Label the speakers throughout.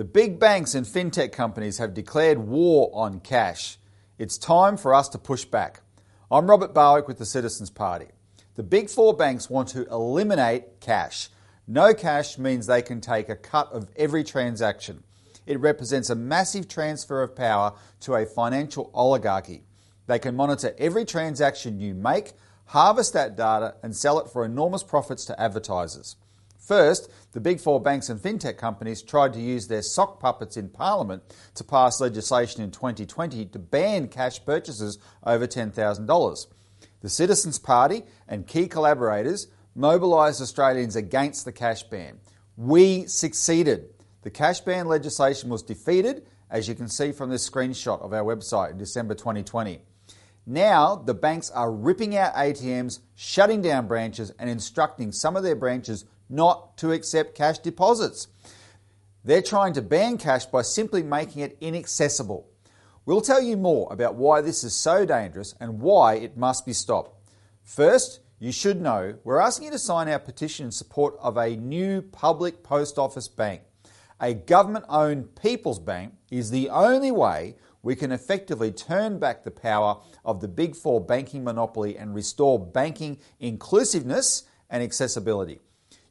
Speaker 1: The big banks and fintech companies have declared war on cash. It's time for us to push back. I'm Robert Barwick with the Citizens Party. The big four banks want to eliminate cash. No cash means they can take a cut of every transaction. It represents a massive transfer of power to a financial oligarchy. They can monitor every transaction you make, harvest that data, and sell it for enormous profits to advertisers. First, the big four banks and fintech companies tried to use their sock puppets in Parliament to pass legislation in 2020 to ban cash purchases over $10,000. The Citizens Party and key collaborators mobilised Australians against the cash ban. We succeeded. The cash ban legislation was defeated, as you can see from this screenshot of our website in December 2020. Now, the banks are ripping out ATMs, shutting down branches, and instructing some of their branches not to accept cash deposits. They're trying to ban cash by simply making it inaccessible. We'll tell you more about why this is so dangerous and why it must be stopped. First, you should know we're asking you to sign our petition in support of a new public post office bank. A government owned people's bank is the only way we can effectively turn back the power of the big four banking monopoly and restore banking inclusiveness and accessibility.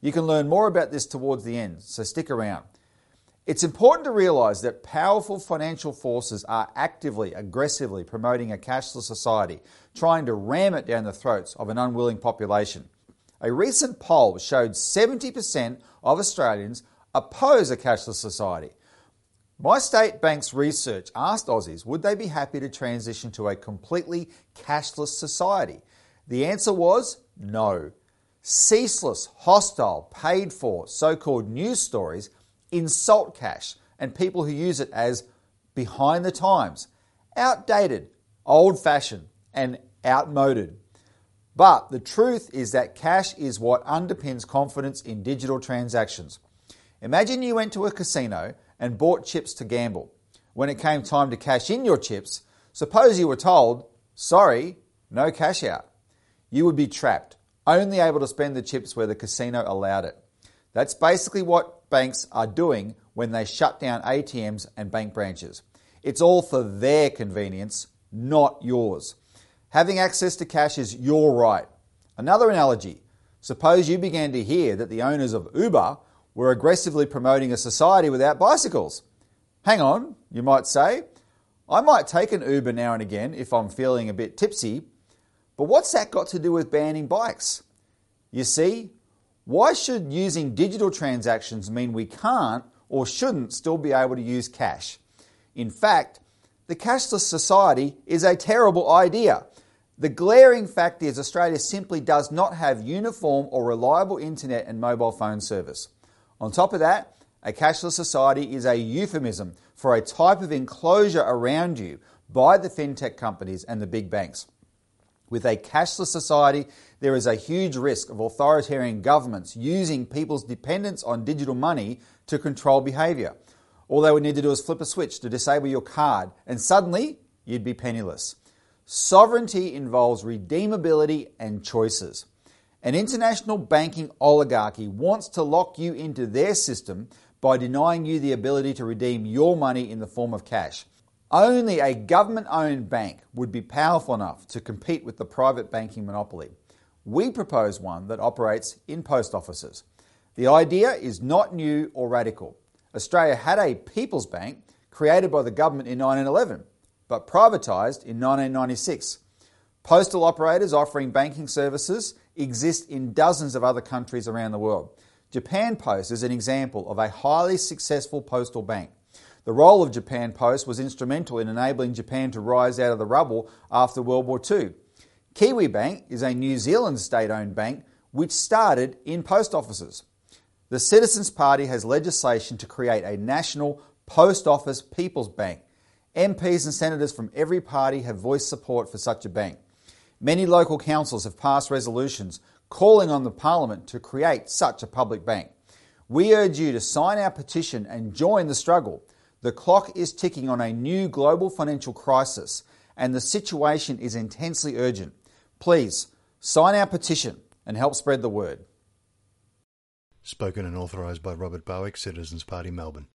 Speaker 1: You can learn more about this towards the end, so stick around. It's important to realise that powerful financial forces are actively, aggressively promoting a cashless society, trying to ram it down the throats of an unwilling population. A recent poll showed 70% of Australians oppose a cashless society. MyState Bank's research asked Aussies would they be happy to transition to a completely cashless society. The answer was no. Ceaseless, hostile, paid for so called news stories insult cash and people who use it as behind the times, outdated, old fashioned, and outmoded. But the truth is that cash is what underpins confidence in digital transactions. Imagine you went to a casino and bought chips to gamble. When it came time to cash in your chips, suppose you were told, sorry, no cash out. You would be trapped only able to spend the chips where the casino allowed it. That's basically what banks are doing when they shut down ATMs and bank branches. It's all for their convenience, not yours. Having access to cash is your right. Another analogy suppose you began to hear that the owners of Uber were aggressively promoting a society without bicycles. Hang on, you might say. I might take an Uber now and again if I'm feeling a bit tipsy, but what's that got to do with banning bikes? You see, why should using digital transactions mean we can't or shouldn't still be able to use cash? In fact, the cashless society is a terrible idea. The glaring fact is Australia simply does not have uniform or reliable internet and mobile phone service. On top of that, a cashless society is a euphemism for a type of enclosure around you by the fintech companies and the big banks. With a cashless society, there is a huge risk of authoritarian governments using people's dependence on digital money to control behaviour. All they would need to do is flip a switch to disable your card, and suddenly you'd be penniless. Sovereignty involves redeemability and choices. An international banking oligarchy wants to lock you into their system by denying you the ability to redeem your money in the form of cash. Only a government owned bank would be powerful enough to compete with the private banking monopoly. We propose one that operates in post offices. The idea is not new or radical. Australia had a People's Bank created by the government in 1911, but privatised in 1996. Postal operators offering banking services exist in dozens of other countries around the world. Japan Post is an example of a highly successful postal bank. The role of Japan Post was instrumental in enabling Japan to rise out of the rubble after World War II. Kiwibank is a New Zealand state owned bank which started in post offices. The Citizens Party has legislation to create a national post office people's bank. MPs and senators from every party have voiced support for such a bank. Many local councils have passed resolutions calling on the Parliament to create such a public bank. We urge you to sign our petition and join the struggle. The clock is ticking on a new global financial crisis, and the situation is intensely urgent. Please sign our petition and help spread the word.
Speaker 2: Spoken and authorised by Robert Barwick, Citizens Party, Melbourne.